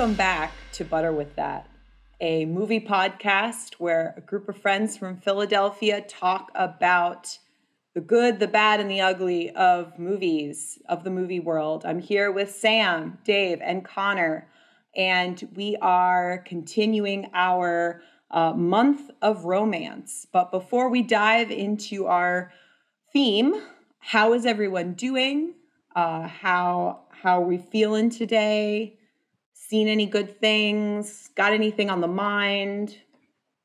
Welcome back to Butter with That, a movie podcast where a group of friends from Philadelphia talk about the good, the bad, and the ugly of movies, of the movie world. I'm here with Sam, Dave, and Connor, and we are continuing our uh, month of romance. But before we dive into our theme, how is everyone doing? Uh, how how are we feeling today? Seen any good things? Got anything on the mind?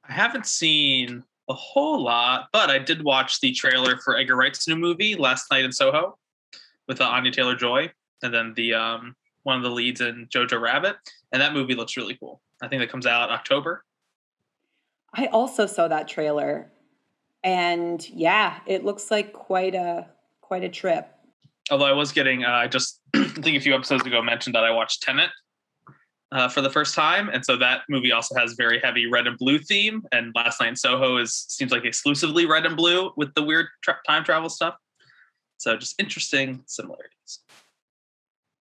I haven't seen a whole lot, but I did watch the trailer for Edgar Wright's new movie last night in Soho with uh, Anya Taylor Joy, and then the um, one of the leads in Jojo Rabbit, and that movie looks really cool. I think that comes out October. I also saw that trailer, and yeah, it looks like quite a quite a trip. Although I was getting, uh, I just I think a few episodes ago mentioned that I watched Tenet uh, for the first time, and so that movie also has very heavy red and blue theme. And Last Night in Soho is seems like exclusively red and blue with the weird tra- time travel stuff. So just interesting similarities.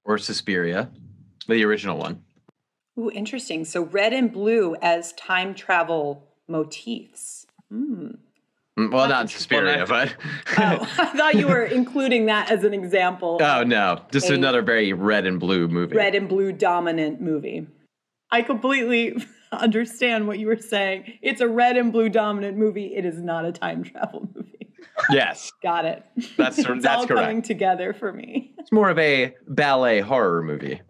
Or Suspiria, the original one. Ooh, interesting. So red and blue as time travel motifs. Hmm. Mm, Well, not in Suspiria, but Oh, I thought you were including that as an example. oh no, just A- another very red and blue movie. red and blue dominant movie. I completely understand what you were saying. It's a red and blue dominant movie. It is not a time travel movie. Yes, Got it. That's- it's that's all correct. coming together for me. it's more of a ballet horror movie.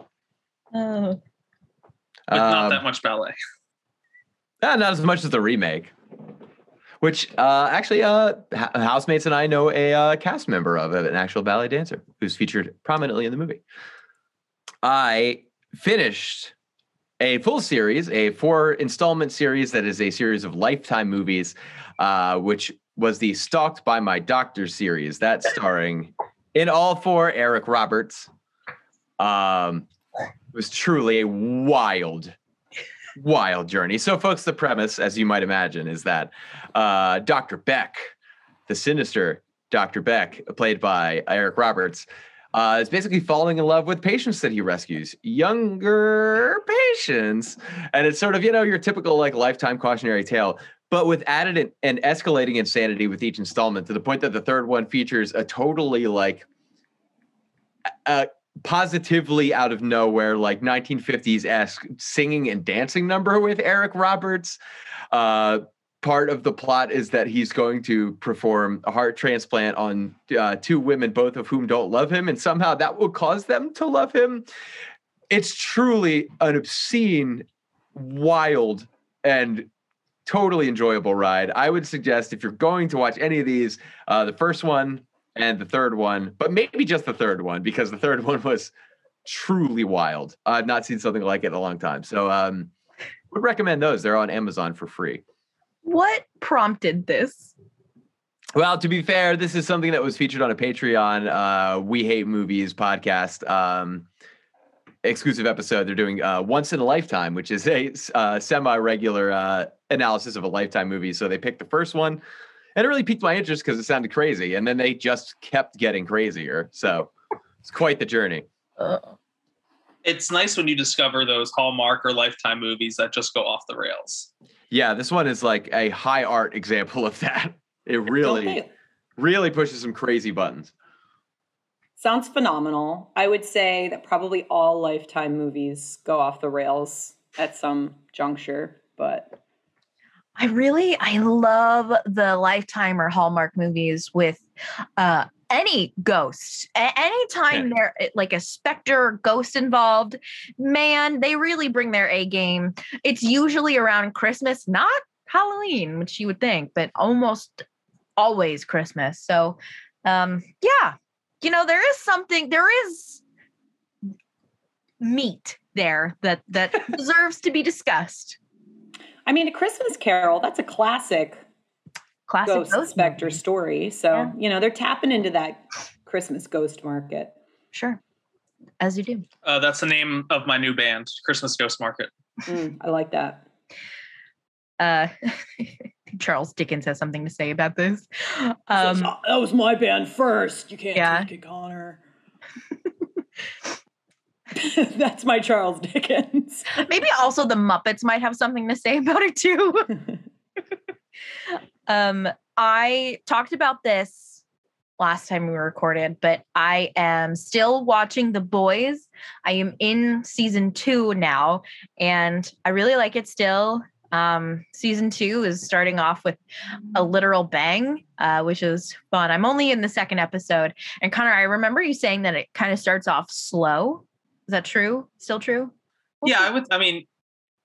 Oh. With not Um, that much ballet. Uh, not as much as the remake. Which uh, actually, uh, housemates and I know a uh, cast member of an actual ballet dancer who's featured prominently in the movie. I finished a full series, a four installment series that is a series of lifetime movies, uh, which was the Stalked by My Doctor series. That's starring in all four Eric Roberts. Um, it was truly a wild wild journey. So, folks, the premise, as you might imagine, is that uh, Dr. Beck, the sinister Dr. Beck, played by Eric Roberts, uh, is basically falling in love with patients that he rescues, younger patients. And it's sort of, you know, your typical like lifetime cautionary tale. But with added and- escalating insanity with each installment to the point that the third one features a totally like uh, positively out of nowhere, like 1950s esque singing and dancing number with Eric Roberts. Uh, part of the plot is that he's going to perform a heart transplant on uh, two women, both of whom don't love him, and somehow that will cause them to love him. It's truly an obscene, wild, and totally enjoyable ride. I would suggest if you're going to watch any of these, uh, the first one and the third one, but maybe just the third one because the third one was truly wild. I've not seen something like it in a long time. So um would recommend those. They're on Amazon for free. What prompted this? Well, to be fair, this is something that was featured on a Patreon uh We Hate Movies podcast um exclusive episode. They're doing uh Once in a Lifetime, which is a uh, semi-regular uh analysis of a lifetime movie. So they picked the first one and it really piqued my interest because it sounded crazy. And then they just kept getting crazier. So it's quite the journey. Uh, It's nice when you discover those Hallmark or Lifetime movies that just go off the rails. Yeah, this one is like a high art example of that. It really, really pushes some crazy buttons. Sounds phenomenal. I would say that probably all Lifetime movies go off the rails at some juncture, but I really I love the Lifetime or Hallmark movies with uh any ghosts. A- anytime there like a specter ghost involved, man, they really bring their A game. It's usually around Christmas, not Halloween, which you would think, but almost always Christmas. So um yeah, you know, there is something there is meat there that that deserves to be discussed. I mean, A Christmas Carol, that's a classic Classic ghost, ghost specter movie. story. So, Yeah. you know, they're tapping into that Christmas ghost market. Sure. As you do. Uh, that's the name of my new band, Christmas Ghost Market. Mm, I like that. Uh, Charles Dickens has something to say about this. Um, that was my band first. You can't yeah. take it, Connor. That's my Charles Dickens. Maybe also the Muppets might have something to say about it too. um, I talked about this last time we recorded, but I am still watching The Boys. I am in season two now, and I really like it still. Um, season two is starting off with a literal bang, uh, which is fun. I'm only in the second episode. And Connor, I remember you saying that it kind of starts off slow. Is that true? Still true? We'll yeah, see. I would. I mean,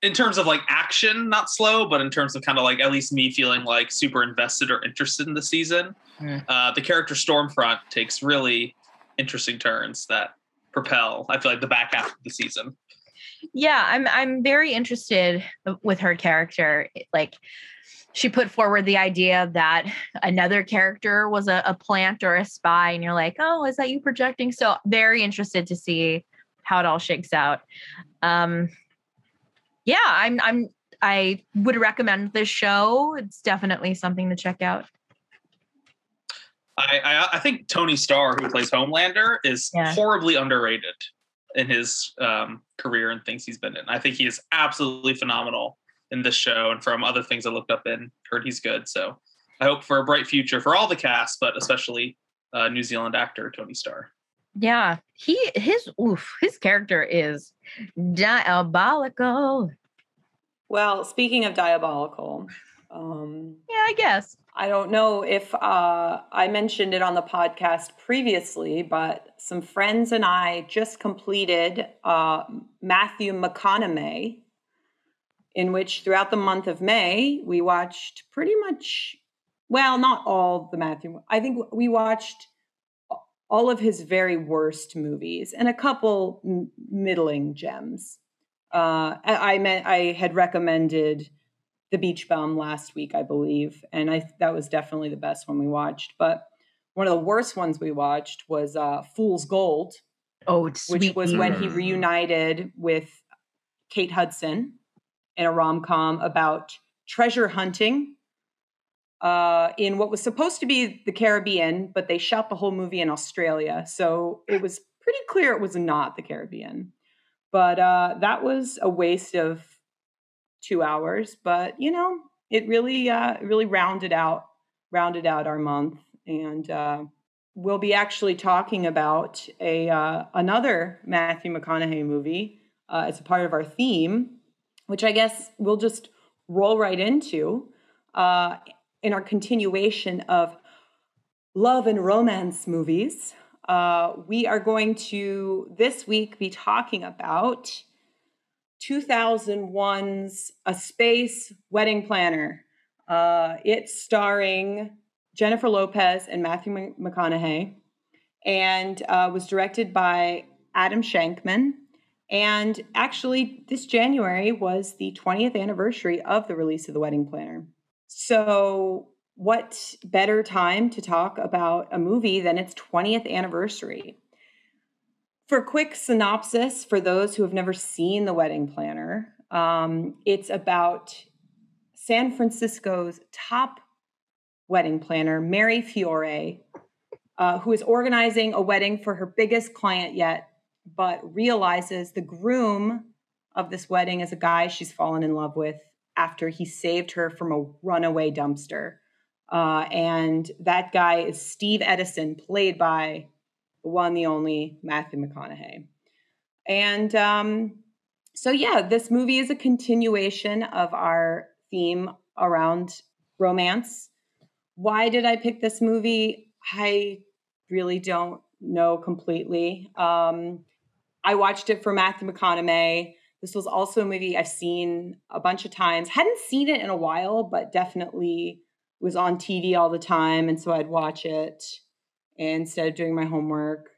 in terms of like action, not slow, but in terms of kind of like at least me feeling like super invested or interested in the season, mm. uh, the character Stormfront takes really interesting turns that propel. I feel like the back half of the season yeah i'm i'm very interested with her character like she put forward the idea that another character was a, a, plant or a spy and you're like oh is that you projecting so very interested to see how it all shakes out um yeah i'm i'm i would recommend this show it's definitely something to check out I, I, I think Tony Starr, who plays Homelander, is yeah. horribly underrated in his um, career and things he's been in. I think he is absolutely phenomenal in this show and from other things I looked up and heard he's good. So I hope for a bright future for all the cast, but especially uh, New Zealand actor Tony Starr. Yeah, he his oof, his character is diabolical. Well, speaking of diabolical, um, yeah, I guess I don't know if uh, I mentioned it on the podcast previously, but some friends and I just completed uh, Matthew McConaughey, in which throughout the month of May, we watched pretty much, well, not all the Matthew, I think we watched all of his very worst movies and a couple m- middling gems. Uh, I, I meant I had recommended the Beach Bum last week, I believe, and I that was definitely the best one we watched. But one of the worst ones we watched was uh, Fool's Gold. Oh, which was when he reunited with Kate Hudson in a rom com about treasure hunting uh, in what was supposed to be the Caribbean, but they shot the whole movie in Australia, so it was pretty clear it was not the Caribbean. But uh, that was a waste of two hours, but you know, it really uh, really rounded out rounded out our month, and uh, we'll be actually talking about a uh, another Matthew McConaughey movie uh, as a part of our theme, which I guess we'll just roll right into. Uh, in our continuation of love and romance movies. Uh, we are going to this week be talking about 2001's A Space Wedding Planner. Uh, it's starring Jennifer Lopez and Matthew McConaughey and uh, was directed by Adam Shankman. And actually, this January was the 20th anniversary of the release of The Wedding Planner. So, what better time to talk about a movie than its 20th anniversary? For a quick synopsis, for those who have never seen The Wedding Planner, um, it's about San Francisco's top wedding planner, Mary Fiore, uh, who is organizing a wedding for her biggest client yet, but realizes the groom of this wedding is a guy she's fallen in love with after he saved her from a runaway dumpster. Uh, and that guy is Steve Edison, played by the one, the only Matthew McConaughey. And um, so, yeah, this movie is a continuation of our theme around romance. Why did I pick this movie? I really don't know completely. Um, I watched it for Matthew McConaughey. This was also a movie I've seen a bunch of times. Hadn't seen it in a while, but definitely was on TV all the time. And so I'd watch it instead of doing my homework.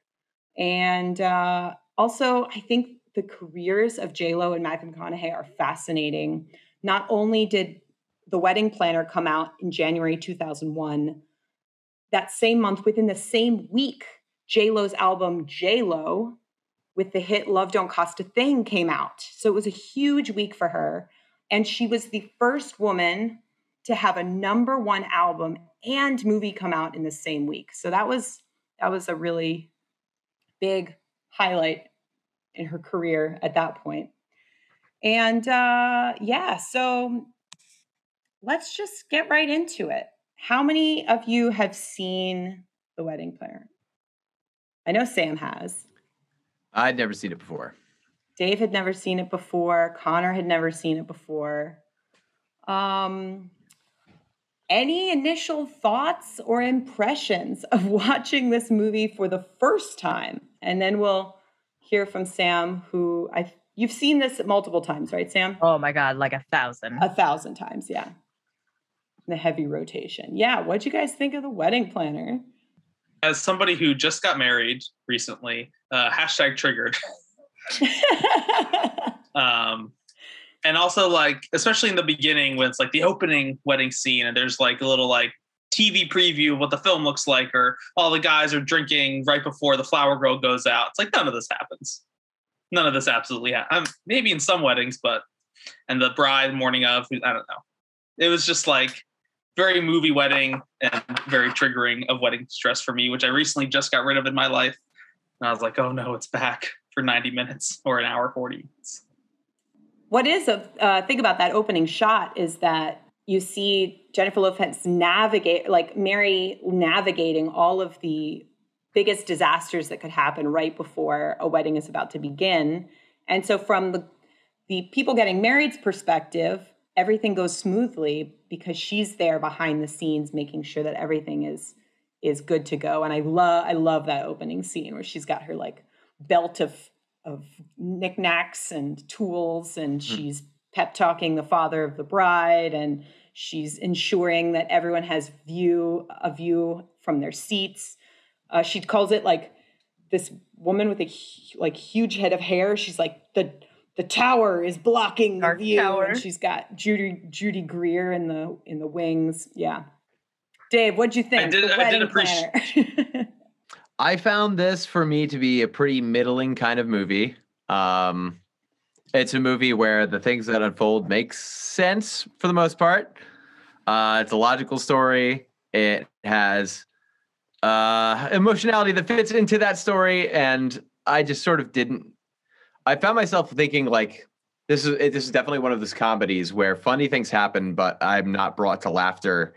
And uh, also, I think the careers of Lo and Matthew McConaughey are fascinating. Not only did The Wedding Planner come out in January 2001, that same month, within the same week, J Lo's album J Lo with the hit Love Don't Cost a Thing came out. So it was a huge week for her. And she was the first woman to have a number one album and movie come out in the same week. So that was that was a really big highlight in her career at that point. And uh, yeah, so let's just get right into it. How many of you have seen The Wedding Planner? I know Sam has. I'd never seen it before. Dave had never seen it before. Connor had never seen it before. Um, any initial thoughts or impressions of watching this movie for the first time? And then we'll hear from Sam, who I you've seen this multiple times, right, Sam? Oh my god, like a thousand. A thousand times, yeah. The heavy rotation. Yeah. What'd you guys think of the wedding planner? As somebody who just got married recently, uh, hashtag triggered. um, and also like especially in the beginning when it's like the opening wedding scene and there's like a little like TV preview of what the film looks like, or all the guys are drinking right before the flower girl goes out. It's like none of this happens. None of this absolutely happens. Maybe in some weddings, but and the bride morning of, I don't know. It was just like very movie wedding and very triggering of wedding stress for me, which I recently just got rid of in my life. And I was like, oh no, it's back for 90 minutes or an hour 40 minutes. What is a uh, thing about that opening shot is that you see Jennifer Lopez navigate, like Mary navigating all of the biggest disasters that could happen right before a wedding is about to begin. And so, from the the people getting married's perspective, everything goes smoothly because she's there behind the scenes, making sure that everything is is good to go. And I love I love that opening scene where she's got her like belt of of knickknacks and tools, and mm-hmm. she's pep talking the father of the bride, and she's ensuring that everyone has view a view from their seats. Uh, she calls it like this woman with a like huge head of hair. She's like the the tower is blocking Dark the view, tower. and she's got Judy Judy Greer in the in the wings. Yeah, Dave, what'd you think? I did. I did appreciate. I found this for me to be a pretty middling kind of movie. Um, it's a movie where the things that unfold make sense for the most part. Uh, it's a logical story. It has uh, emotionality that fits into that story, and I just sort of didn't. I found myself thinking like this is this is definitely one of those comedies where funny things happen, but I'm not brought to laughter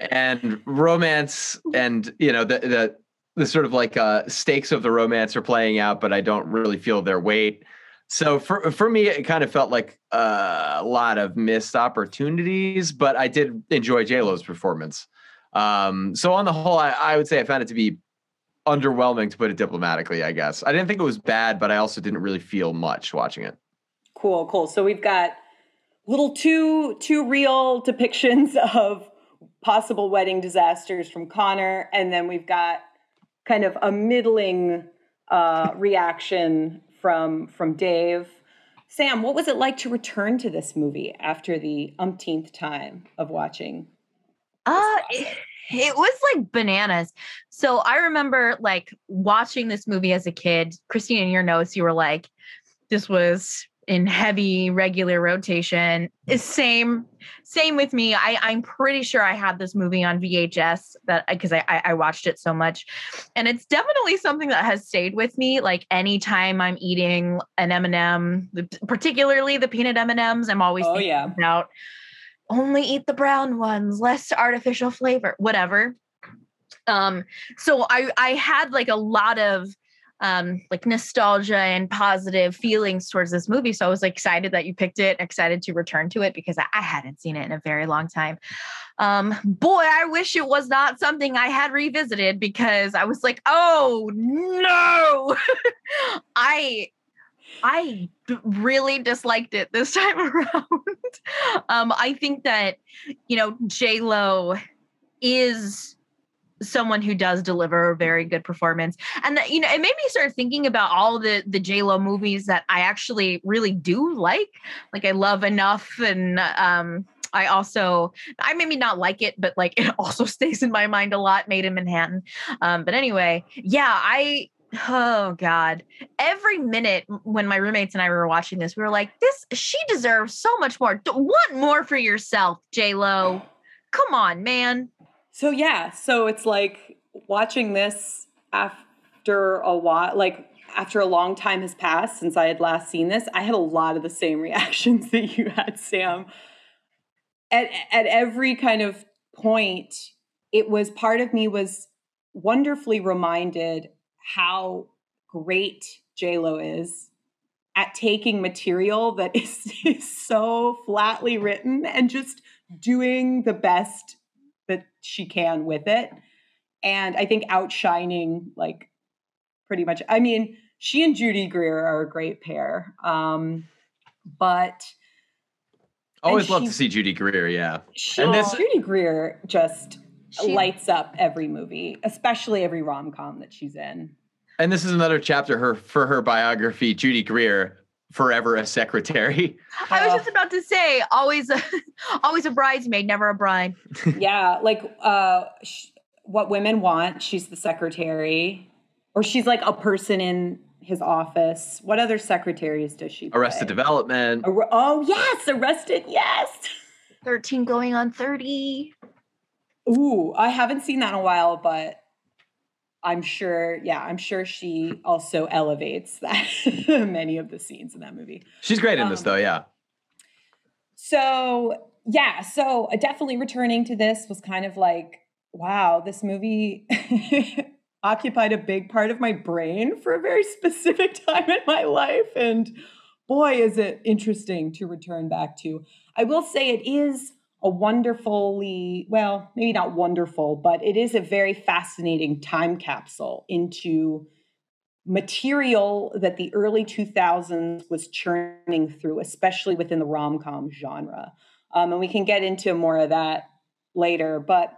and romance and you know the the the sort of like uh stakes of the romance are playing out but i don't really feel their weight. So for for me it kind of felt like uh, a lot of missed opportunities but i did enjoy j-lo's performance. Um so on the whole I, I would say i found it to be underwhelming to put it diplomatically i guess. I didn't think it was bad but i also didn't really feel much watching it. Cool cool. So we've got little two two real depictions of possible wedding disasters from Connor, and then we've got kind of a middling uh, reaction from from Dave. Sam, what was it like to return to this movie after the umpteenth time of watching? Uh, it, it was like bananas. So I remember like watching this movie as a kid. Christine, in your notes, you were like, "This was in heavy regular rotation. Is same, same with me. I, I'm pretty sure I had this movie on VHS that because I, I watched it so much, and it's definitely something that has stayed with me. Like anytime I'm eating an M and m particularly the peanut M and M's, I'm always oh, yeah. about only eat the brown ones, less artificial flavor, whatever. Um, so I I had like a lot of um, like nostalgia and positive feelings towards this movie. So I was excited that you picked it, excited to return to it because I, I hadn't seen it in a very long time. Um, boy, I wish it was not something I had revisited because I was like, oh no, I I really disliked it this time around. um, I think that you know J Lo is someone who does deliver a very good performance. And that, you know, it made me start thinking about all the the J Lo movies that I actually really do like. Like I love enough and um I also I maybe not like it, but like it also stays in my mind a lot, Maid in Manhattan. Um, but anyway, yeah, I oh god every minute when my roommates and i were watching this we were like this she deserves so much more want more for yourself j lo come on man so yeah, so it's like watching this after a while, like after a long time has passed since I had last seen this, I had a lot of the same reactions that you had, Sam. At at every kind of point, it was part of me was wonderfully reminded how great Lo is at taking material that is, is so flatly written and just doing the best she can with it. And I think outshining like pretty much. I mean, she and Judy Greer are a great pair. Um, but always love to see Judy Greer. Yeah, she, and this Judy Greer just she, lights up every movie, especially every rom com that she's in. And this is another chapter her for her biography, Judy Greer, forever a secretary. I was just about to say, always a, always a bridesmaid, never a bride. yeah, like uh, sh- what women want. She's the secretary, or she's like a person in his office. What other secretaries does she? Play? Arrested Development. Ar- oh yes, Arrested. Yes. Thirteen going on thirty. Ooh, I haven't seen that in a while, but I'm sure, yeah, I'm sure she also elevates that many of the scenes in that movie. She's great in um, this though, yeah. So yeah, so uh, definitely returning to this was kind of like, wow, this movie occupied a big part of my brain for a very specific time in my life. And boy, is it interesting to return back to. I will say it is a wonderfully, well, maybe not wonderful, but it is a very fascinating time capsule into material that the early 2000s was churning through, especially within the rom com genre. Um, and we can get into more of that later. But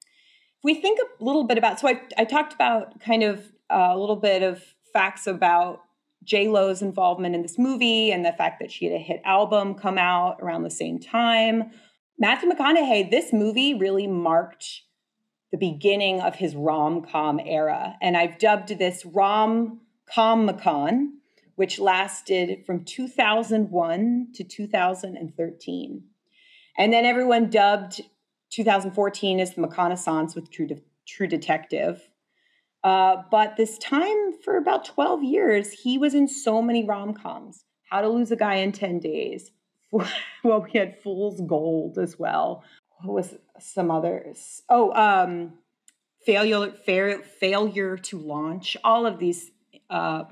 if we think a little bit about, so I, I talked about kind of uh, a little bit of facts about J Lo's involvement in this movie and the fact that she had a hit album come out around the same time. Matthew McConaughey, this movie really marked the beginning of his rom com era. And I've dubbed this rom com macon, which lasted from 2001 to 2013. And then everyone dubbed 2014 as the McConaissance with True, De- True Detective. Uh, but this time, for about 12 years, he was in so many rom coms How to Lose a Guy in 10 Days, well, we had Fool's Gold as well. What was some others? Oh, um, failure, fair, failure to launch. All of these uh,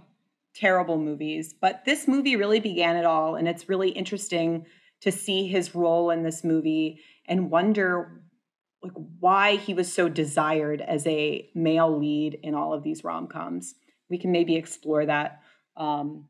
terrible movies, but this movie really began it all, and it's really interesting to see his role in this movie and wonder like why he was so desired as a male lead in all of these rom-coms. We can maybe explore that um,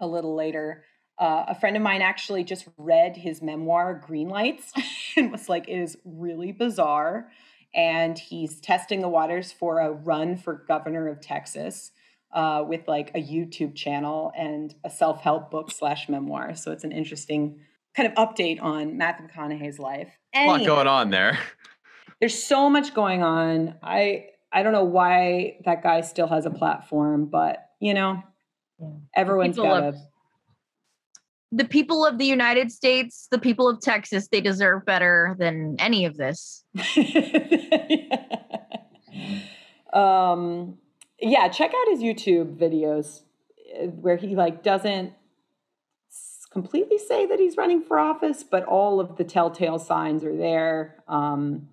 a little later. Uh, a friend of mine actually just read his memoir, Green Lights, and was like, it is really bizarre. And he's testing the waters for a run for governor of Texas uh, with like a YouTube channel and a self help book slash memoir. So it's an interesting kind of update on Matthew McConaughey's life. Anyway, a lot going on there. There's so much going on. I I don't know why that guy still has a platform, but you know, everyone's got a the people of the United States, the people of Texas, they deserve better than any of this. um, yeah, check out his YouTube videos uh, where he like doesn't completely say that he's running for office, but all of the telltale signs are there. Um,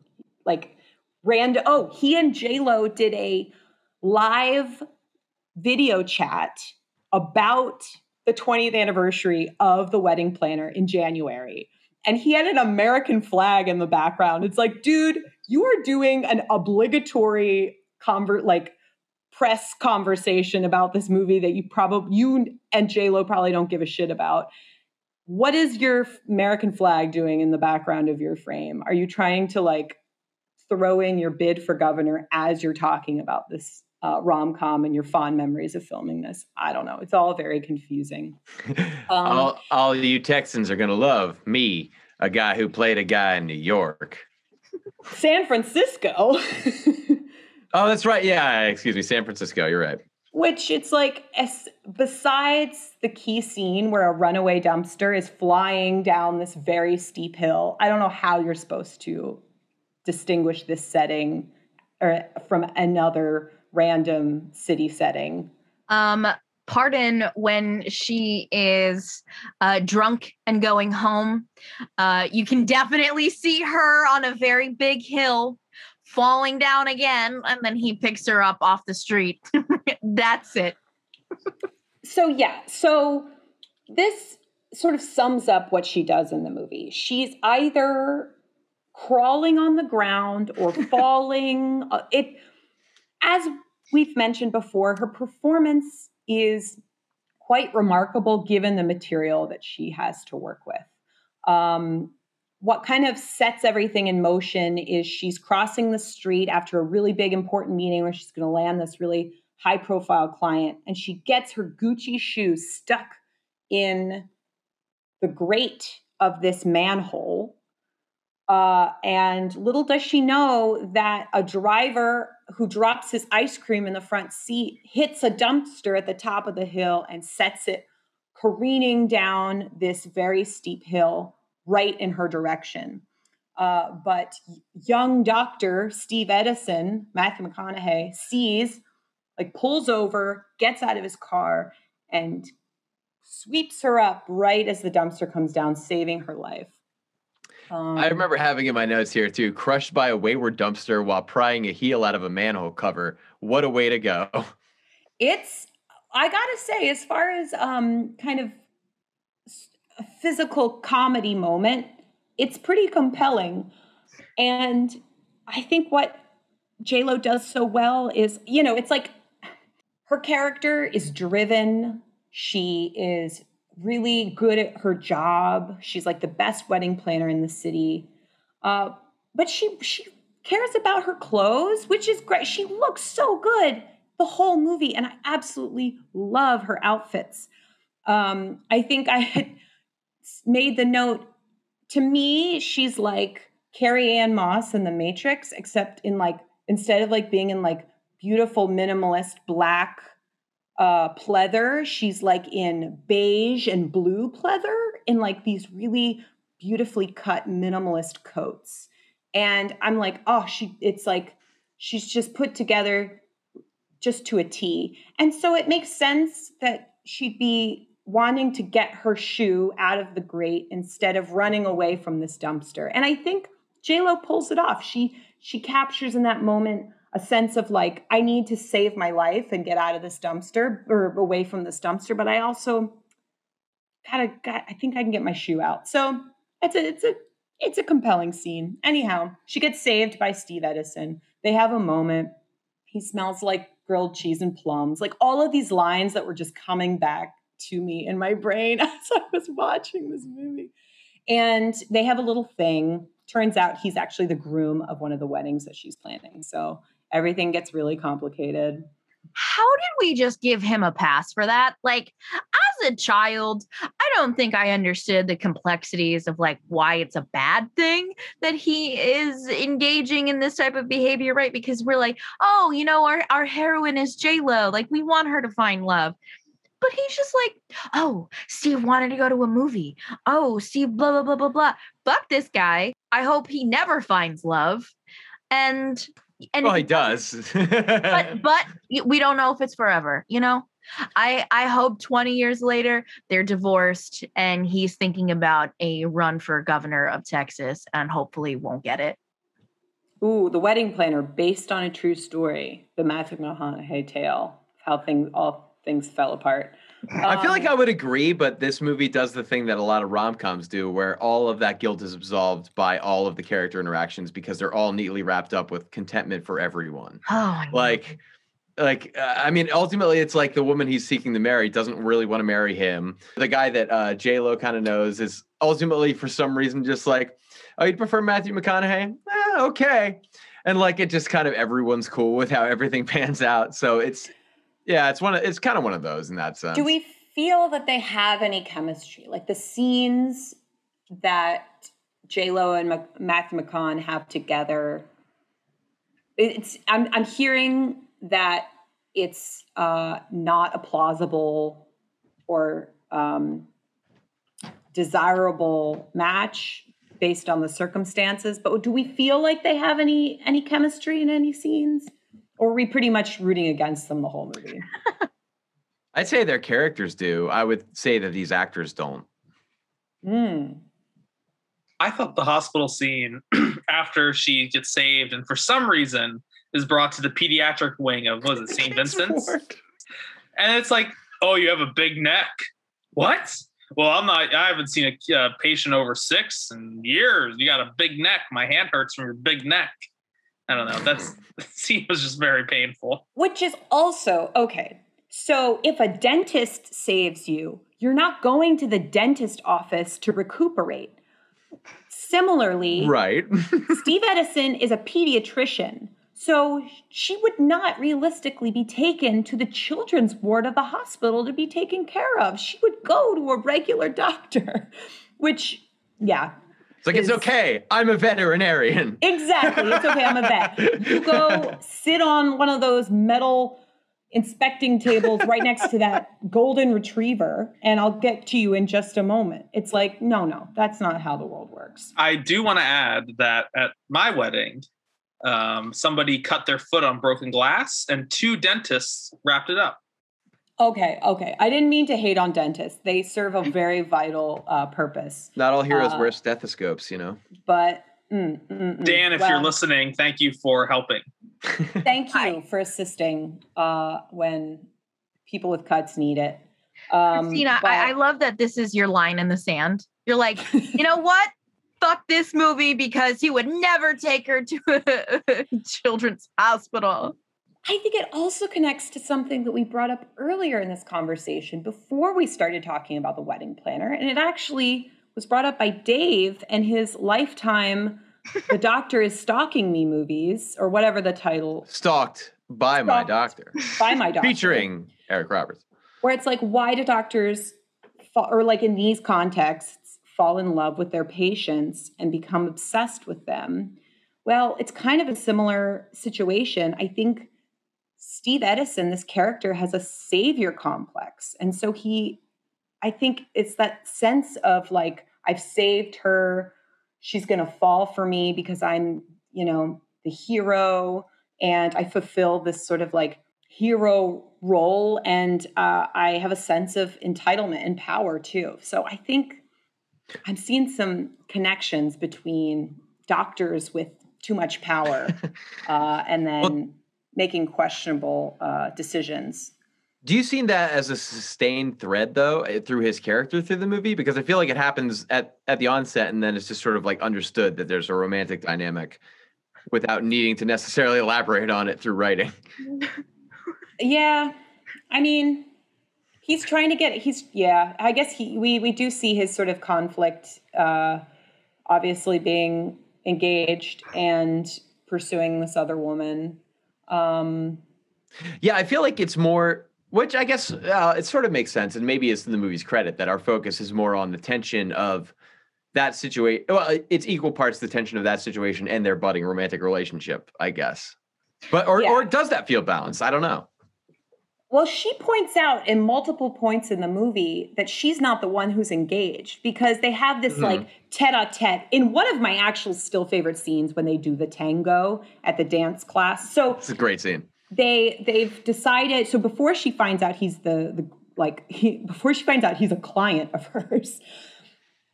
like Rand, oh, he and J Lo did a live video chat about the 20th anniversary of the wedding planner in January. And he had an American flag in the background. It's like, dude, you are doing an obligatory convert like press conversation about this movie that you probably you and Lo probably don't give a shit about. What is your American flag doing in the background of your frame? Are you trying to like throw in your bid for governor as you're talking about this uh, rom com and your fond memories of filming this. I don't know. It's all very confusing. Um, all, all you Texans are going to love me, a guy who played a guy in New York. San Francisco. oh, that's right. Yeah, excuse me. San Francisco. You're right. Which it's like, as, besides the key scene where a runaway dumpster is flying down this very steep hill, I don't know how you're supposed to distinguish this setting or from another random city setting. Um, pardon when she is uh, drunk and going home. Uh, you can definitely see her on a very big hill falling down again, and then he picks her up off the street. That's it. so, yeah. So, this sort of sums up what she does in the movie. She's either crawling on the ground or falling. Uh, it, as we've mentioned before, her performance is quite remarkable given the material that she has to work with. Um, what kind of sets everything in motion is she's crossing the street after a really big important meeting where she's going to land this really high profile client and she gets her Gucci shoes stuck in the grate of this manhole. Uh, and little does she know that a driver who drops his ice cream in the front seat hits a dumpster at the top of the hill and sets it careening down this very steep hill right in her direction. Uh, but young doctor Steve Edison, Matthew McConaughey, sees, like, pulls over, gets out of his car, and sweeps her up right as the dumpster comes down, saving her life. Um, I remember having in my notes here too crushed by a wayward dumpster while prying a heel out of a manhole cover. What a way to go. It's, I gotta say, as far as um, kind of a physical comedy moment, it's pretty compelling. And I think what Lo does so well is, you know, it's like her character is driven. She is really good at her job. She's like the best wedding planner in the city. Uh, but she she cares about her clothes, which is great. She looks so good the whole movie, and I absolutely love her outfits. Um, I think I had made the note. To me, she's like Carrie-Anne Moss in The Matrix, except in like instead of like being in like beautiful minimalist black uh, pleather. She's like in beige and blue pleather in like these really beautifully cut minimalist coats. And I'm like, oh, she, it's like she's just put together just to a T. And so it makes sense that she'd be wanting to get her shoe out of the grate instead of running away from this dumpster. And I think Lo pulls it off. She she captures in that moment a sense of like I need to save my life and get out of this dumpster or away from this dumpster, but I also of got I think I can get my shoe out. So it's a it's a it's a compelling scene. Anyhow, she gets saved by Steve Edison. They have a moment. He smells like grilled cheese and plums. Like all of these lines that were just coming back to me in my brain as I was watching this movie. And they have a little thing. Turns out he's actually the groom of one of the weddings that she's planning. So everything gets really complicated. How did we just give him a pass for that? Like, as a child, I don't think I understood the complexities of like why it's a bad thing that he is engaging in this type of behavior, right? Because we're like, oh, you know, our, our heroine is J Lo. Like, we want her to find love. But he's just like, oh, Steve wanted to go to a movie. Oh, Steve, blah, blah, blah, blah, blah. Fuck this guy. I hope he never finds love. And and well, he does. but but we don't know if it's forever. You know, I I hope 20 years later they're divorced and he's thinking about a run for governor of Texas and hopefully won't get it. Ooh, the wedding planner based on a true story, the Matthew McConaughey tale, how things all things fell apart. I feel like I um, would agree, but this movie does the thing that a lot of rom coms do, where all of that guilt is absolved by all of the character interactions because they're all neatly wrapped up with contentment for everyone. Oh, like, like uh, I mean, ultimately, it's like the woman he's seeking to marry doesn't really want to marry him. The guy that uh, J Lo kind of knows is ultimately, for some reason, just like, oh, you'd prefer Matthew McConaughey? Eh, okay, and like it just kind of everyone's cool with how everything pans out. So it's yeah, it's one. Of, it's kind of one of those in that sense. Do we feel that they have any chemistry? Like the scenes that J Lo and Mac- Matthew McConaughey have together. It's. I'm. I'm hearing that it's uh, not a plausible or um, desirable match based on the circumstances. But do we feel like they have any any chemistry in any scenes? Or are we pretty much rooting against them the whole movie? I'd say their characters do. I would say that these actors don't. Hmm. I thought the hospital scene after she gets saved and for some reason is brought to the pediatric wing of what was it St. Vincent's, and it's like, oh, you have a big neck. What? Well, I'm not. I haven't seen a uh, patient over six in years. You got a big neck. My hand hurts from your big neck. I don't know. That's mm-hmm. the scene was just very painful. Which is also okay. So if a dentist saves you, you're not going to the dentist office to recuperate. Similarly, Right. Steve Edison is a pediatrician. So she would not realistically be taken to the children's ward of the hospital to be taken care of. She would go to a regular doctor, which, yeah, It's like, it's okay. I'm a veterinarian. exactly. It's okay. I'm a vet. You go sit on one of those metal inspecting tables right next to that golden retriever, and I'll get to you in just a moment. It's like, no, no, that's not how the world works. I do want to add that at my wedding, um, somebody cut their foot on broken glass, and two dentists wrapped it up. Okay, okay. I didn't mean to hate on dentists. They serve a very vital uh, purpose. Not all heroes Uh, wear stethoscopes, you know. But mm, mm, mm. Dan, if Well, you're listening, thank you for helping. thank you for assisting uh, when people with cuts need it. Um, Christina, but- I, I love that this is your line in the sand. You're like, you know what? Fuck this movie because he would never take her to a children's hospital. I think it also connects to something that we brought up earlier in this conversation before we started talking about the wedding planner. And it actually was brought up by Dave and his lifetime The Doctor is Stalking Me movies, or whatever the title Stalked by my doctor. by my doctor. Featuring Eric Roberts. Where it's like, why do doctors, fa- or like in these contexts, fall in love with their patients and become obsessed with them? Well, it's kind of a similar situation. I think Steve Edison, this character, has a savior complex. And so he, I think it's that sense of like, I've saved her. She's going to fall for me because I'm, you know, the hero and I fulfill this sort of like hero role. And uh, I have a sense of entitlement and power too. So I think I'm seeing some connections between doctors with too much power uh, and then making questionable uh, decisions. Do you see that as a sustained thread though eh, through his character through the movie? Because I feel like it happens at at the onset and then it's just sort of like understood that there's a romantic dynamic without needing to necessarily elaborate on it through writing. Yeah, I mean, he's trying to get. He's yeah. I guess he we we do see his sort of conflict. Uh, obviously, being engaged and pursuing this other woman. Um, Yeah, I feel like it's more, which I guess uh, it sort of makes sense, and maybe it's in the movie's credit that our focus is more on the tension of that situation. Well, it's equal parts the tension of that situation and their budding romantic relationship, I guess. But or Yeah. or does that feel balanced? I don't know. Well, she points out in multiple points in the movie that she's not the one who's engaged because they have this Mhm. like tete-a-tete in one of my actual still favorite scenes when they do the tango at the dance class. So It's a great scene. they they've decided so before she finds out he's the the like he before she finds out he's a client of hers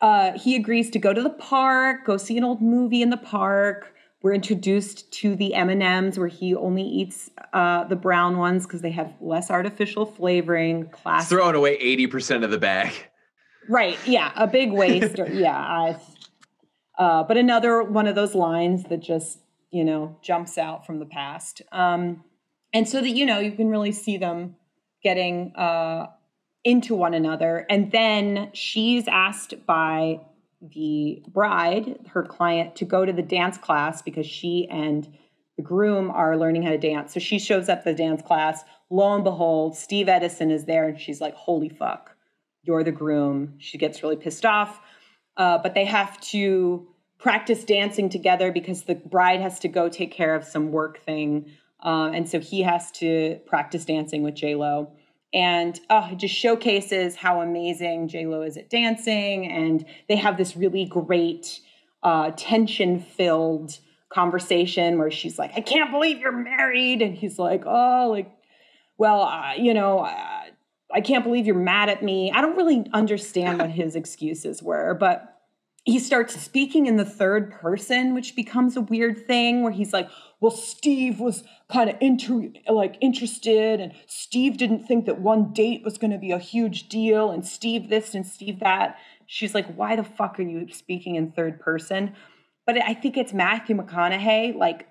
uh he agrees to go to the park go see an old movie in the park we're introduced to the m&ms where he only eats uh the brown ones because they have less artificial flavoring It's class throwing away 80% of the bag. right yeah a big waste or, yeah uh, but another one of those lines that just you know jumps out from the past um, and so that you know you can really see them getting uh, into one another and then she's asked by the bride her client to go to the dance class because she and the groom are learning how to dance. So she shows up at the dance class. Lo and behold steve edison is there and she's like holy fuck you're the groom. She gets really pissed off. Uh, but they have to practice dancing together because the bride has to go take care of some work thing. Um, and so he has to practice dancing with j lo and uh, it just showcases how amazing j lo is at dancing and they have this really great uh, tension filled conversation where she's like i can't believe you're married and he's like oh like well uh, you know uh, I can't believe you're mad at me. I don't really understand what his excuses were, but he starts speaking in the third person, which becomes a weird thing where he's like, well, Steve was kind of inter- like interested, and Steve didn't think that one date was going to be a huge deal, and Steve this and Steve that. She's like, why the fuck are you speaking in third person? But I think it's Matthew McConaughey like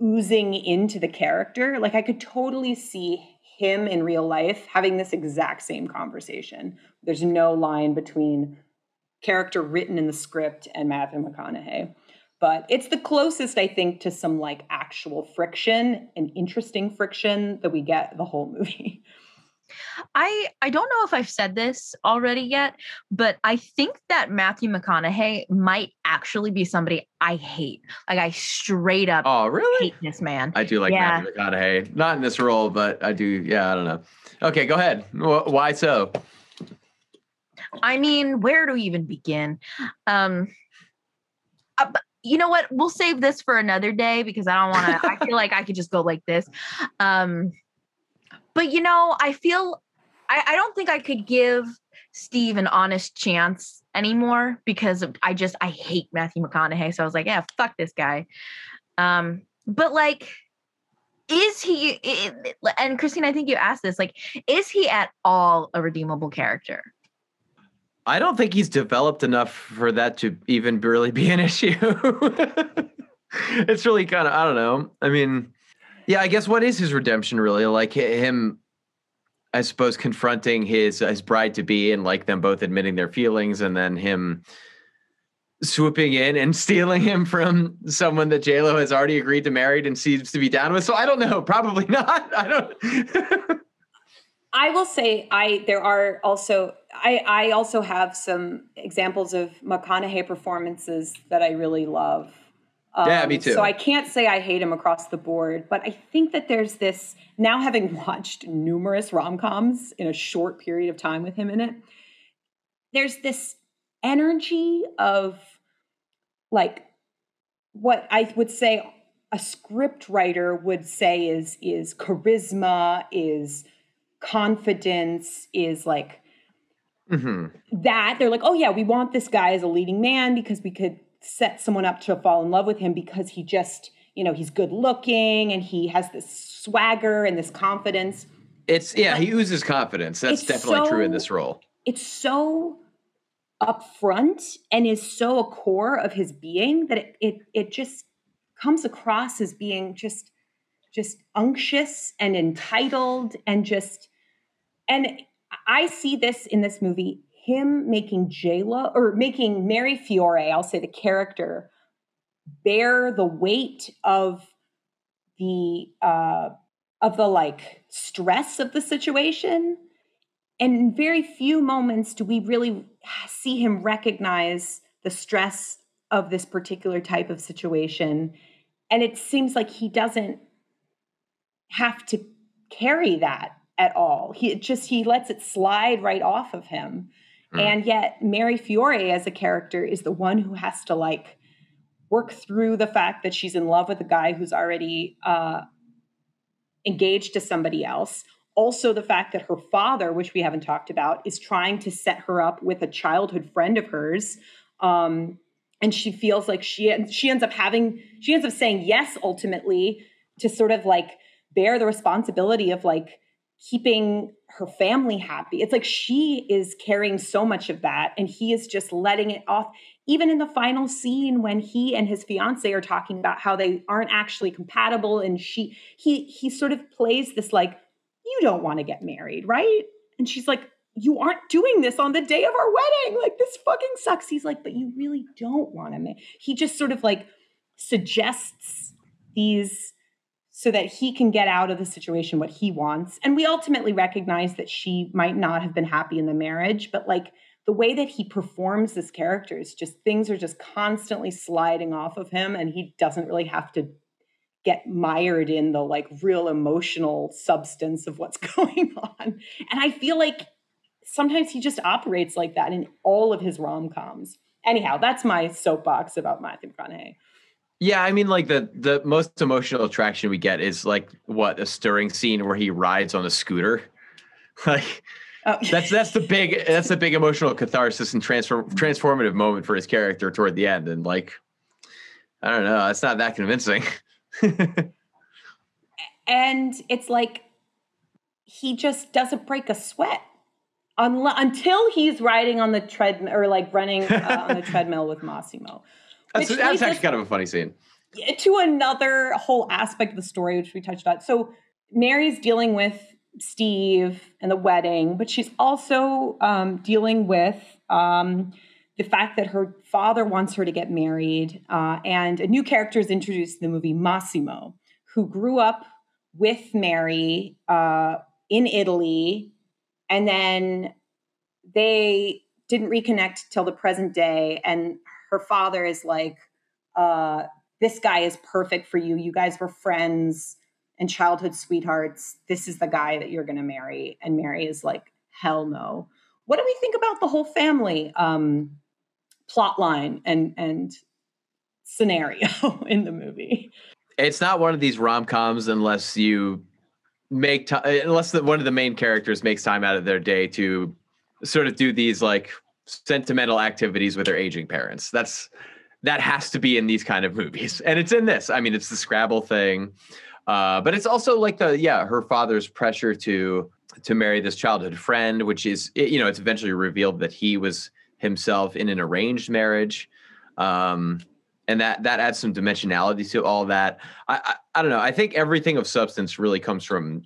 oozing into the character. Like I could totally see him in real life having this exact same conversation. There's no line between character written in the script and Matthew McConaughey. But it's the closest, I think, to some like actual friction and interesting friction that we get the whole movie. I I don't know if I've said this already yet, but I think that Matthew McConaughey might actually be somebody I hate. Like I straight up oh, really? hate this man. I do like Yeah. Matthew McConaughey. Not in this role, but I do. Yeah, I don't know. Okay, go ahead. Why so? I mean, where do we even begin? Um, uh, you know what? We'll save this for another day because I don't want to. I feel like I could just go like this. Um, but you know, I feel I, I don't think I could give Steve an honest chance anymore because I just I hate Matthew McConaughey. So I was like, yeah, fuck this guy. Um, but like, is he? And Christine, I think you asked this. Like, is he at all a redeemable character? I don't think he's developed enough for that to even really be an issue. it's really kind of I don't know. I mean, yeah, I guess what is his redemption really? Like him, I suppose, confronting his his bride to be and like them both admitting their feelings, and then him swooping in and stealing him from someone that J Lo has already agreed to marry and seems to be down with. So I don't know. Probably not. I don't. I will say I there are also I I also have some examples of McConaughey performances that I really love. Yeah, me Um, too. So I can't say I hate him across the board, but I think that there's this now having watched numerous rom-coms in a short period of time with him in it. There's this energy of like what I would say a script writer would say is is charisma, is confidence, is like Mhm. that they're like, oh yeah, we want this guy as a leading man because we could set someone up to fall in love with him because he just, you know, he's good looking and he has this swagger and this confidence. It's yeah, he oozes confidence. That's definitely true in this role. It's so upfront and is so a core of his being that it it, it just comes across as being just just unctuous and entitled and just and I see this in this movie him making J Lo or making Mary Fiore, I'll say the character, bear the weight of the uh, of the like stress of the situation. And very few moments do we really see him recognize the stress of this particular type of situation. And it seems like he doesn't have to carry that at all. He just he lets it slide right off of him. Mm. And yet Mary Fiore as a character is the one who has to like work through the fact that she's in love with a guy who's already uh, engaged to somebody else. Also, the fact that her father, which we haven't talked about, is trying to set her up with a childhood friend of hers. Um, and she feels like she she ends up having she ends up saying yes ultimately to sort of like bear the responsibility of like keeping her family happy. It's like she is carrying so much of that and he is just letting it off. Even in the final scene when he and his fiance are talking about how they aren't actually compatible and she he he sort of plays this like you don't want to get married, right? And she's like you aren't doing this on the day of our wedding. Like this fucking sucks. He's like, but you really don't want to. He just sort of like suggests these so that he can get out of the situation what he wants. And we ultimately recognize that she might not have been happy in the marriage, but like the way that he performs this character is just things are just constantly sliding off of him and he doesn't really have to get mired in the like real emotional substance of what's going on. And I feel like sometimes he just operates like that in all of his rom-coms. Anyhow, that's my soapbox about Matthew McConaughey. Yeah, I mean, like the the most emotional attraction we get is like what a stirring scene where he rides on a scooter. Like Oh. That's that's the big that's the big emotional catharsis and transform transformative moment for his character toward the end. And like, I don't know, it's not that convincing. and it's like he just doesn't break a sweat until he's riding on the treadmill or like running uh, on the treadmill with Massimo. That's, that's actually us kind of a funny scene. to another whole aspect of the story, which we touched on. So Mary's dealing with Steve and the wedding, but she's also um, dealing with um, the fact that her father wants her to get married. Uh, and a new character is introduced in the movie, Massimo, who grew up with Mary uh, in Italy. And then they didn't reconnect till the present day. And her father is like, uh, this guy is perfect for you. You guys were friends and childhood sweethearts. This is the guy that you're going to marry. And Mary is like, hell no. What do we think about the whole family um, plot line and and scenario in the movie? It's not one of these rom coms unless you make time, unless the, one of the main characters makes time out of their day to sort of do these like sentimental activities with their aging parents. That's that has to be in these kind of movies, and it's in this. I mean, it's the Scrabble thing, uh, but it's also like the yeah, her father's pressure to to marry this childhood friend, which is you know, it's eventually revealed that he was himself in an arranged marriage. Um, and that that adds some dimensionality to all that. I, I, I don't know. I think everything of substance really comes from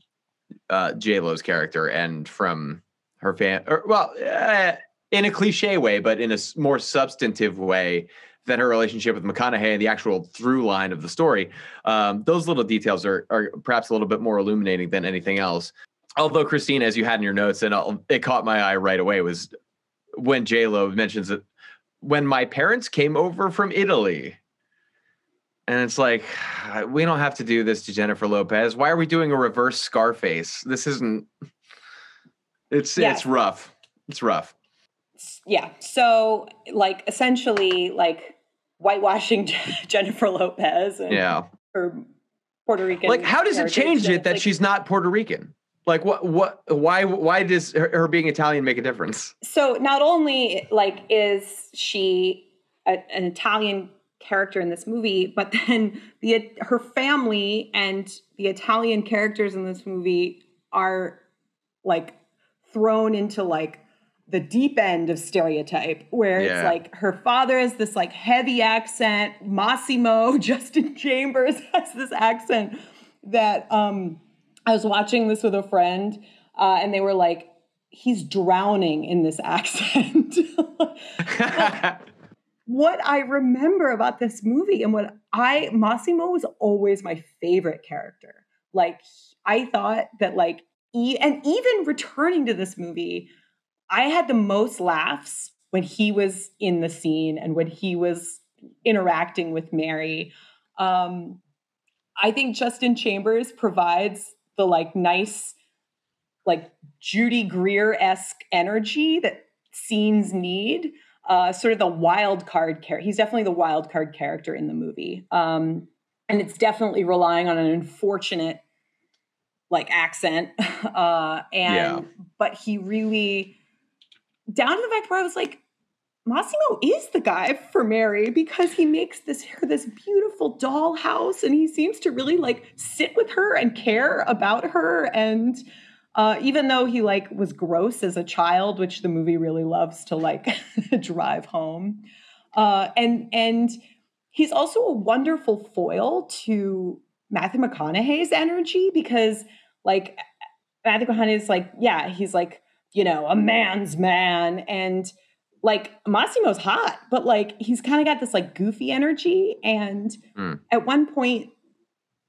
uh, J Lo's character and from her fan. Or, well, uh, in a cliche way, but in a more substantive way than her relationship with McConaughey and the actual through line of the story. Um, those little details are are perhaps a little bit more illuminating than anything else. Although Christine, as you had in your notes, and I'll, it caught my eye right away, was when J Lo mentions that when my parents came over from Italy. And it's like, we don't have to do this to Jennifer Lopez. Why are we doing a reverse Scarface? This isn't. It's it's rough. It's rough. Yeah. So, like, essentially, like whitewashing Jennifer Lopez and Yeah. her Puerto Rican. Like, how does it change it that like- she's not Puerto Rican? Like, what what why why does her, her being Italian make a difference? so not only like is she a, an Italian character in this movie, but then the her family and the Italian characters in this movie are like thrown into like the deep end of stereotype where Yeah. it's like her father has this like heavy accent massimo justin chambers has this accent that um i was watching this with a friend uh, and they were like he's drowning in this accent what I remember about this movie and what I Massimo was always my favorite character. Like I thought that like e- and even returning to this movie, I had the most laughs when he was in the scene and when he was interacting with Mary. Um, I think Justin Chambers provides the like nice, like Judy Greer esque energy that scenes need uh, sort of the wild card character. He's definitely the wild card character in the movie. Um, and it's definitely relying on an unfortunate like accent. Uh, and Yeah. but he really down to the fact where I was like, Massimo is the guy for Mary because he makes this this beautiful dollhouse and he seems to really like sit with her and care about her. And uh, even though he like was gross as a child, which the movie really loves to like drive home, uh, and and he's also a wonderful foil to Matthew McConaughey's energy because like Matthew McConaughey is like yeah he's like you know a man's man and like Massimo's hot, but like he's kind of got this like goofy energy and Mm. at one point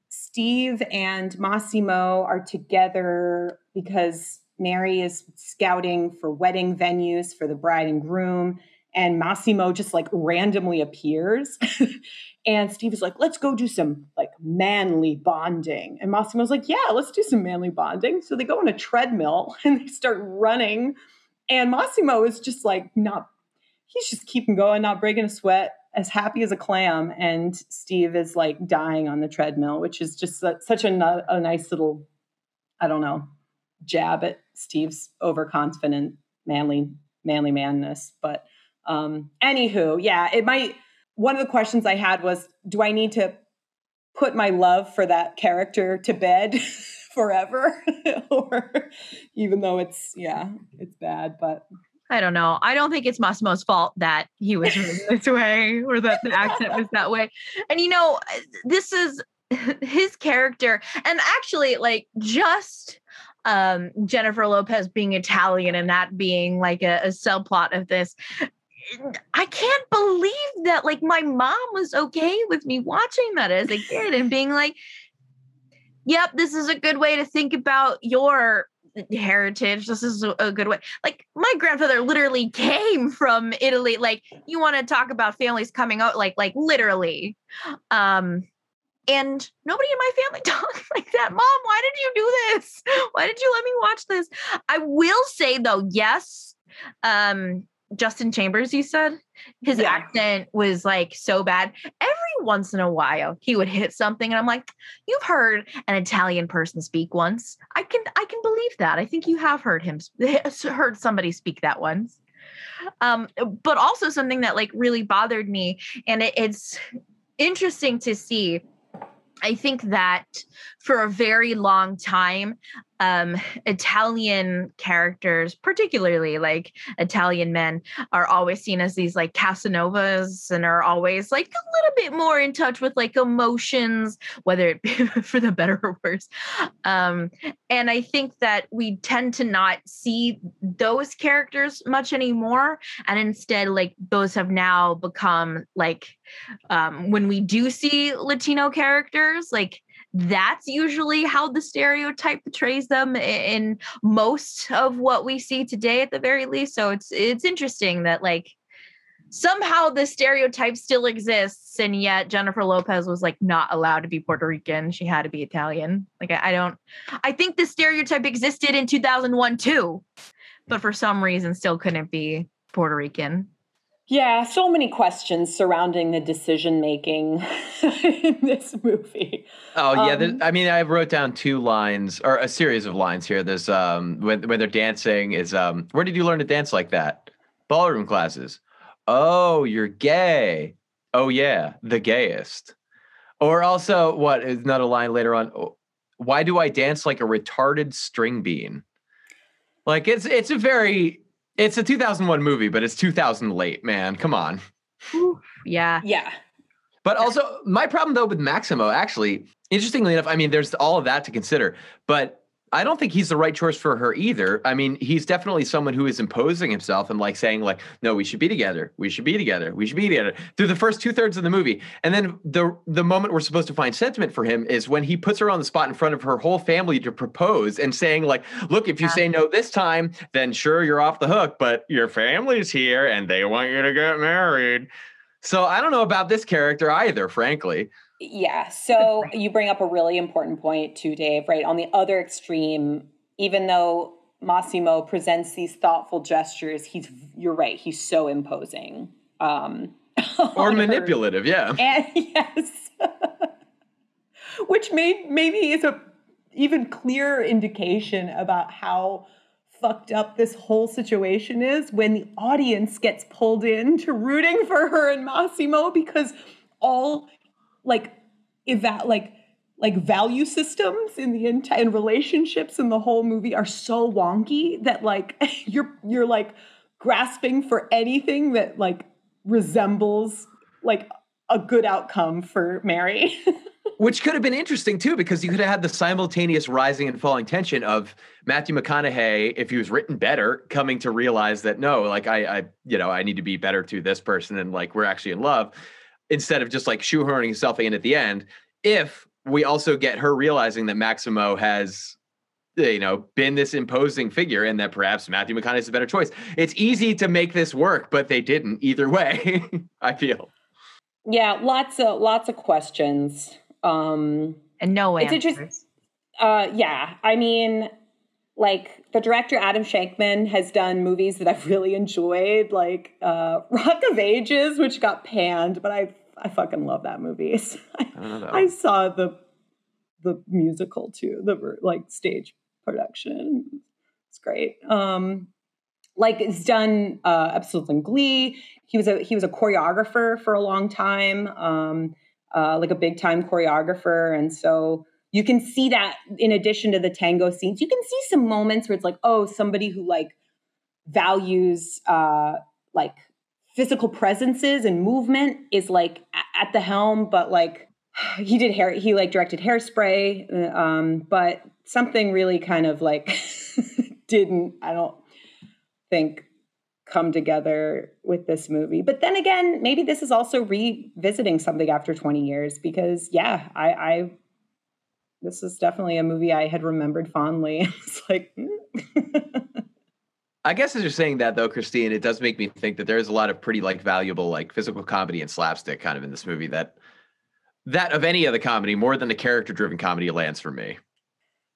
Steve and Massimo are together because Mary is scouting for wedding venues for the bride and groom. And Massimo just like randomly appears. and Steve is like, let's go do some like manly bonding. And Massimo's like, yeah, let's do some manly bonding. So they go on a treadmill and they start running. And Massimo is just like, not, he's just keeping going, not breaking a sweat as happy as a clam and steve is like dying on the treadmill which is just su- such a, a nice little i don't know jab at Steve's overconfident manly manly manness. But um anywho, yeah, it might one of the questions I had was do I need to put my love for that character to bed forever or even though it's yeah, it's bad, but I don't know. I don't think it's Massimo's fault that he was this way or that the accent was that way. And you know, this is his character and actually like just um Jennifer Lopez being Italian and that being like a, a subplot of this I can't believe that like my mom was okay with me watching that as a kid and being like yep this is a good way to think about your heritage this is a good way like my grandfather literally came from italy like you want to talk about families coming out like like literally um and nobody in my family talks like that. Mom, why did you do this? Why did you let me watch this? I will say though, yes, um, Justin Chambers, you said his yeah. accent was like so bad. Every once in a while, he would hit something, and I'm like, "You've heard an Italian person speak once. I can, I can believe that. I think you have heard him, heard somebody speak that once." Um, but also something that like really bothered me, and it, it's interesting to see I think that for a very long time, um, Italian characters, particularly like Italian men, are always seen as these like Casanovas and are always like a little bit more in touch with like emotions, whether it be for the better or worse. Um, and I think that we tend to not see those characters much anymore. And instead, like those have now become like um, when we do see Latino characters, like that's usually how the stereotype portrays them in most of what we see today at the very least. So it's it's interesting that like somehow the stereotype still exists and yet jennifer lopez was like not allowed to be puerto rican. She had to be italian. Like i, I don't i think the stereotype existed in 2001 too but for some reason still couldn't be puerto rican yeah, so many questions surrounding the decision making in this movie. Oh yeah, um, I mean, I wrote down two lines or a series of lines here. There's um when when they're dancing is um where did you learn to dance like that? Ballroom classes. Oh, you're gay. Oh yeah, the gayest. Or also, what is not a line later on? Oh, why do I dance like a retarded string bean? Like it's it's a very it's a 2001 movie, but it's 2000 late, man. Come on. yeah. Yeah. But also, my problem though with Maximo, actually, interestingly enough, I mean, there's all of that to consider, but I don't think he's the right choice for her either. I mean, he's definitely someone who is imposing himself and like saying, like, no, we should be together. We should be together. We should be together through the first two thirds of the movie. And then the the moment we're supposed to find sentiment for him is when he puts her on the spot in front of her whole family to propose and saying, like, look, if you yeah. say no this time, then sure you're off the hook, but your family's here and they want you to get married. So I don't know about this character either, frankly. Yeah. So you bring up a really important point too, Dave, right? On the other extreme, even though Massimo presents these thoughtful gestures, he's you're right, he's so imposing. Um or manipulative, her. yeah. And yes. Which may maybe is a even clearer indication about how fucked up this whole situation is when the audience gets pulled in to rooting for her and Massimo because all like eva- like like value systems in the entire and relationships in the whole movie are so wonky that like you're you're like grasping for anything that like resembles like a good outcome for Mary. Which could have been interesting too, because you could have had the simultaneous rising and falling tension of Matthew McConaughey, if he was written better, coming to realize that no, like I, I, you know, I need to be better to this person, and like we're actually in love instead of just like shoehorning himself in at the end. If we also get her realizing that Maximo has you know been this imposing figure and that perhaps Matthew McConaughey is a better choice. It's easy to make this work, but they didn't either way, I feel. Yeah, lots of lots of questions. Um and no answers. It's just, uh yeah, I mean like the director Adam Shankman has done movies that I've really enjoyed, like uh, Rock of Ages, which got panned, but I I fucking love that movie. I, I, I saw the the musical too, the like stage production. It's great. Um, like it's done uh, episodes in Glee. He was a he was a choreographer for a long time, um, uh, like a big time choreographer, and so you can see that in addition to the tango scenes, you can see some moments where it's like, oh, somebody who like values uh, like physical presences and movement is like at the helm, but like he did hair, he like directed Hairspray, uh, um, but something really kind of like didn't. I don't think come together with this movie. But then again, maybe this is also revisiting something after 20 years because yeah, I, I this is definitely a movie I had remembered fondly. it's like I guess as you're saying that though, Christine, it does make me think that there's a lot of pretty like valuable like physical comedy and slapstick kind of in this movie that that of any other comedy more than the character driven comedy lands for me.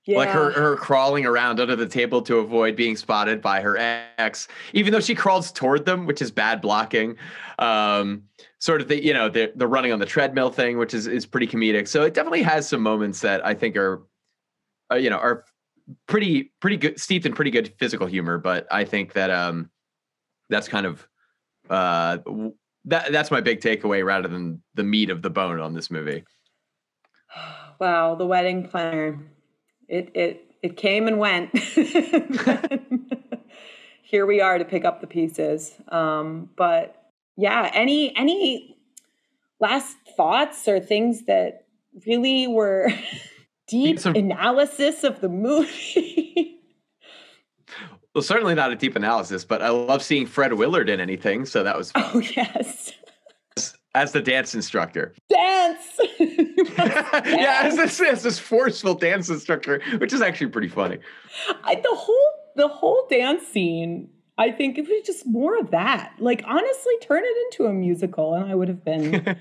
Yeah. Like her her crawling around under the table to avoid being spotted by her ex, even though she crawls toward them, which is bad blocking. Um, sort of the you know the the running on the treadmill thing, which is is pretty comedic. So it definitely has some moments that I think are, uh, you know, are pretty pretty good steeped in pretty good physical humor. But I think that um, that's kind of uh that that's my big takeaway rather than the meat of the bone on this movie. Wow, the wedding planner it it it came and went. Here we are to pick up the pieces. Um, but yeah, any any last thoughts or things that really were deep Some, analysis of the movie? well, certainly not a deep analysis, but I love seeing Fred Willard in anything, so that was. Oh yes as the dance instructor. Dance. yeah, as this, as this forceful dance instructor, which is actually pretty funny. I, the whole the whole dance scene. I think it was just more of that. Like honestly, turn it into a musical, and I would have been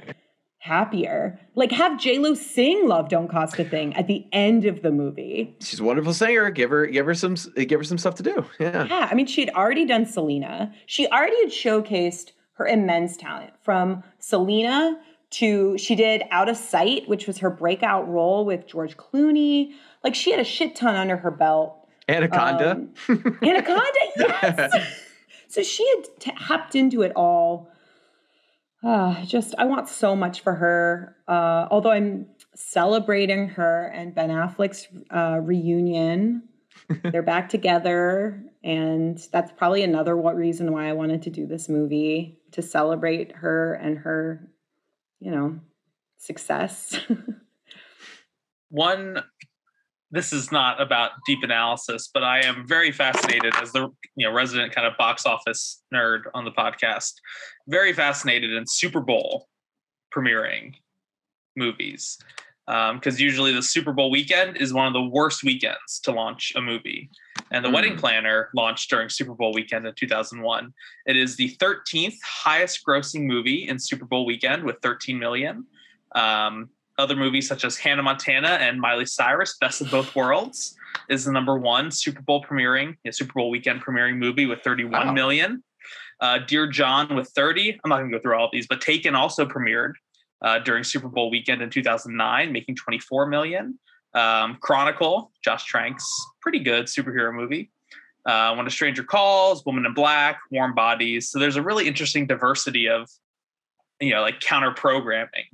happier. Like have J Lo sing "Love Don't Cost a Thing" at the end of the movie. She's a wonderful singer. Give her give her some give her some stuff to do. Yeah. Yeah. I mean, she had already done Selena. She already had showcased her immense talent from Selena to she did Out of Sight, which was her breakout role with George Clooney. Like she had a shit ton under her belt. Anaconda. Um, Anaconda, yes. so she had t- tapped into it all. Uh, just I want so much for her. Uh, although I'm celebrating her and Ben Affleck's uh, reunion they're back together and that's probably another what reason why i wanted to do this movie to celebrate her and her you know success one this is not about deep analysis but i am very fascinated as the you know resident kind of box office nerd on the podcast very fascinated in super bowl premiering movies because um, usually the Super Bowl weekend is one of the worst weekends to launch a movie. And The mm. Wedding Planner launched during Super Bowl weekend in 2001. It is the 13th highest grossing movie in Super Bowl weekend with 13 million. Um, other movies such as Hannah Montana and Miley Cyrus, Best of Both Worlds, is the number one Super Bowl premiering, yeah, Super Bowl weekend premiering movie with 31 wow. million. Uh, Dear John with 30. I'm not going to go through all of these, but Taken also premiered uh, during Super Bowl weekend in 2009, making 24 million. Um, Chronicle, Josh Trank's pretty good superhero movie. Uh, when a Stranger Calls, Woman in Black, Warm Bodies. So there's a really interesting diversity of, you know, like counter programming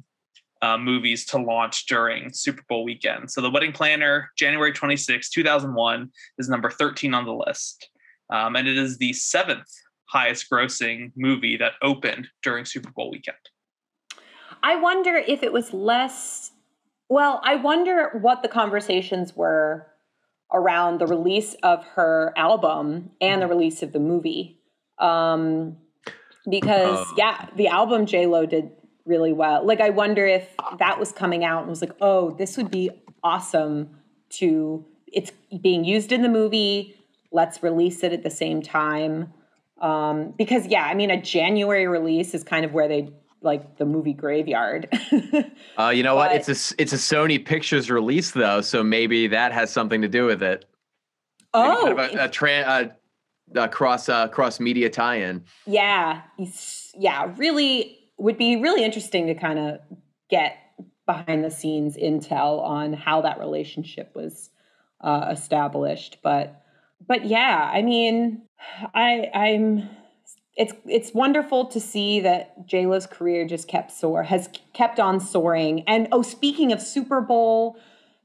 uh, movies to launch during Super Bowl weekend. So The Wedding Planner, January 26, 2001, is number 13 on the list. Um, and it is the seventh highest grossing movie that opened during Super Bowl weekend. I wonder if it was less. Well, I wonder what the conversations were around the release of her album and the release of the movie. Um, because uh, yeah, the album J Lo did really well. Like I wonder if that was coming out and was like, oh, this would be awesome to. It's being used in the movie. Let's release it at the same time. Um, because yeah, I mean, a January release is kind of where they like the movie Graveyard. uh, you know but, what? It's a it's a Sony Pictures release though, so maybe that has something to do with it. oh, kind of a, a, tra- a, a cross uh, cross media tie-in. Yeah, yeah, really would be really interesting to kind of get behind the scenes intel on how that relationship was uh, established. But but yeah, I mean, I I'm it's it's wonderful to see that J-Lo's career just kept soar has kept on soaring. And oh, speaking of Super Bowl,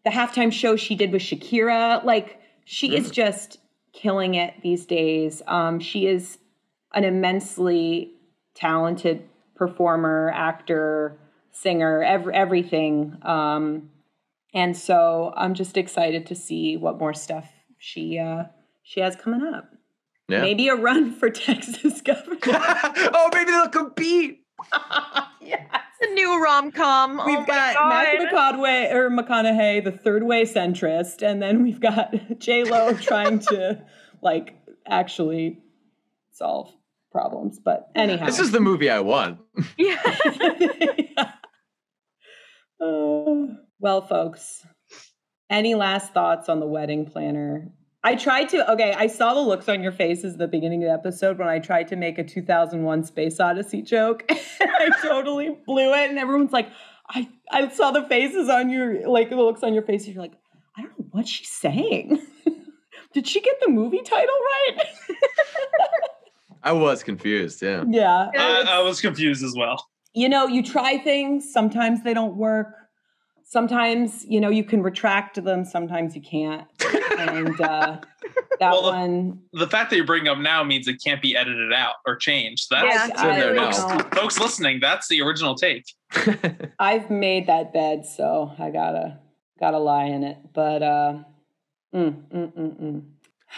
the halftime show she did with Shakira, like she is just killing it these days. Um, she is an immensely talented performer, actor, singer, every, everything. Um, and so I'm just excited to see what more stuff she uh, she has coming up. Yeah. Maybe a run for Texas governor. oh, maybe they'll compete. yes. A new rom com. We've oh got Matthew McConaughey or McConaughey, the third way centrist, and then we've got J Lo trying to like actually solve problems. But anyhow, This is the movie I want. Yeah. Uh, well, folks, any last thoughts on the wedding planner? I tried to, okay, I saw the looks on your faces at the beginning of the episode when I tried to make a 2001 Space Odyssey joke. and I totally blew it. And everyone's like, I, I saw the faces on your, like the looks on your faces. You're like, I don't know what she's saying. Did she get the movie title right? I was confused. Yeah. yeah. I, I was confused as well. you know, you try things, sometimes they don't work. Sometimes, you know, you can retract them, sometimes you can't. And uh, that Well, the- one, The fact that you're bringing up now means it can't be edited out or changed. That's Yeah, in there now. folks listening. That's the original take. I've made that bed, so I gotta gotta lie in it. But uh, mm, mm, mm, mm.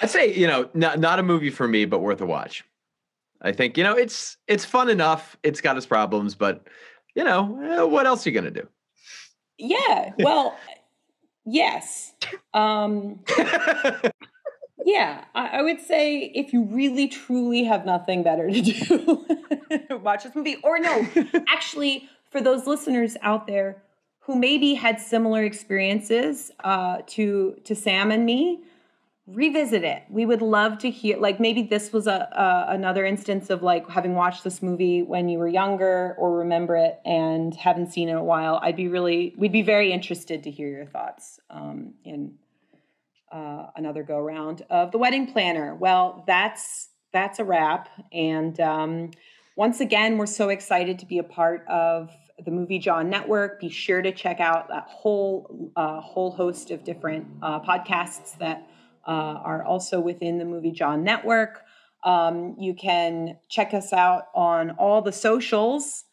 I'd say you know not not a movie for me, but worth a watch. I think you know it's it's fun enough. It's got its problems, but you know eh, what else are you gonna do? yeah. Well, yes. Um, Yeah, I, I would say if you really truly have nothing better to do, watch this movie. Or no, actually, for those listeners out there who maybe had similar experiences uh, to to Sam and me, revisit it. We would love to hear. Like maybe this was a, a another instance of like having watched this movie when you were younger or remember it and haven't seen it in a while. I'd be really, we'd be very interested to hear your thoughts um, in uh, another go round of the wedding planner. Well, that's that's a wrap. And um, once again, we're so excited to be a part of the Movie Jaw Network. Be sure to check out that whole uh, whole host of different uh, podcasts that uh, are also within the Movie John Network. Um, you can check us out on all the socials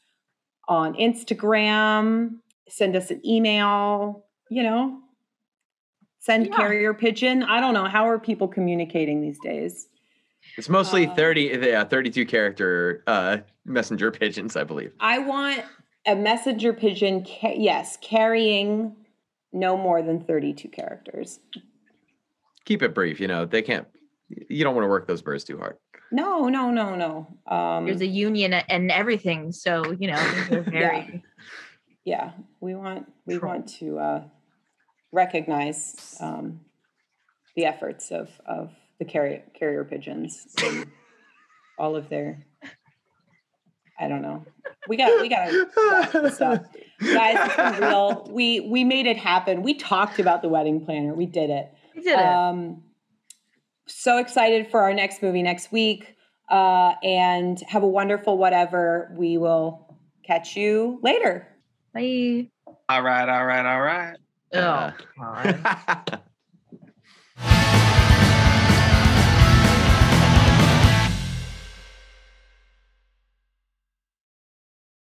on Instagram. Send us an email. You know, send Yeah. carrier pigeon. I don't know. How are people communicating these days? It's mostly Uh, 30, yeah, 32 character uh, messenger pigeons, I believe. I want a messenger pigeon, ca- yes, carrying no more than 32 characters. Keep it brief. You know, they can't, you don't want to work those birds too hard. No, no, no, no. Um, There's a union and everything, so you know they're very. yeah, we want we Troll. want to uh, recognize um, the efforts of of the carrier carrier pigeons and all of their. I don't know. We got we got to stuff. guys. It's been real. We we made it happen. We talked about the wedding planner. We did it. We did it. Um, so excited for our next movie next week. Uh, and have a wonderful whatever. We will catch you later. Bye. All right, all right, all right. Oh, Uh, God.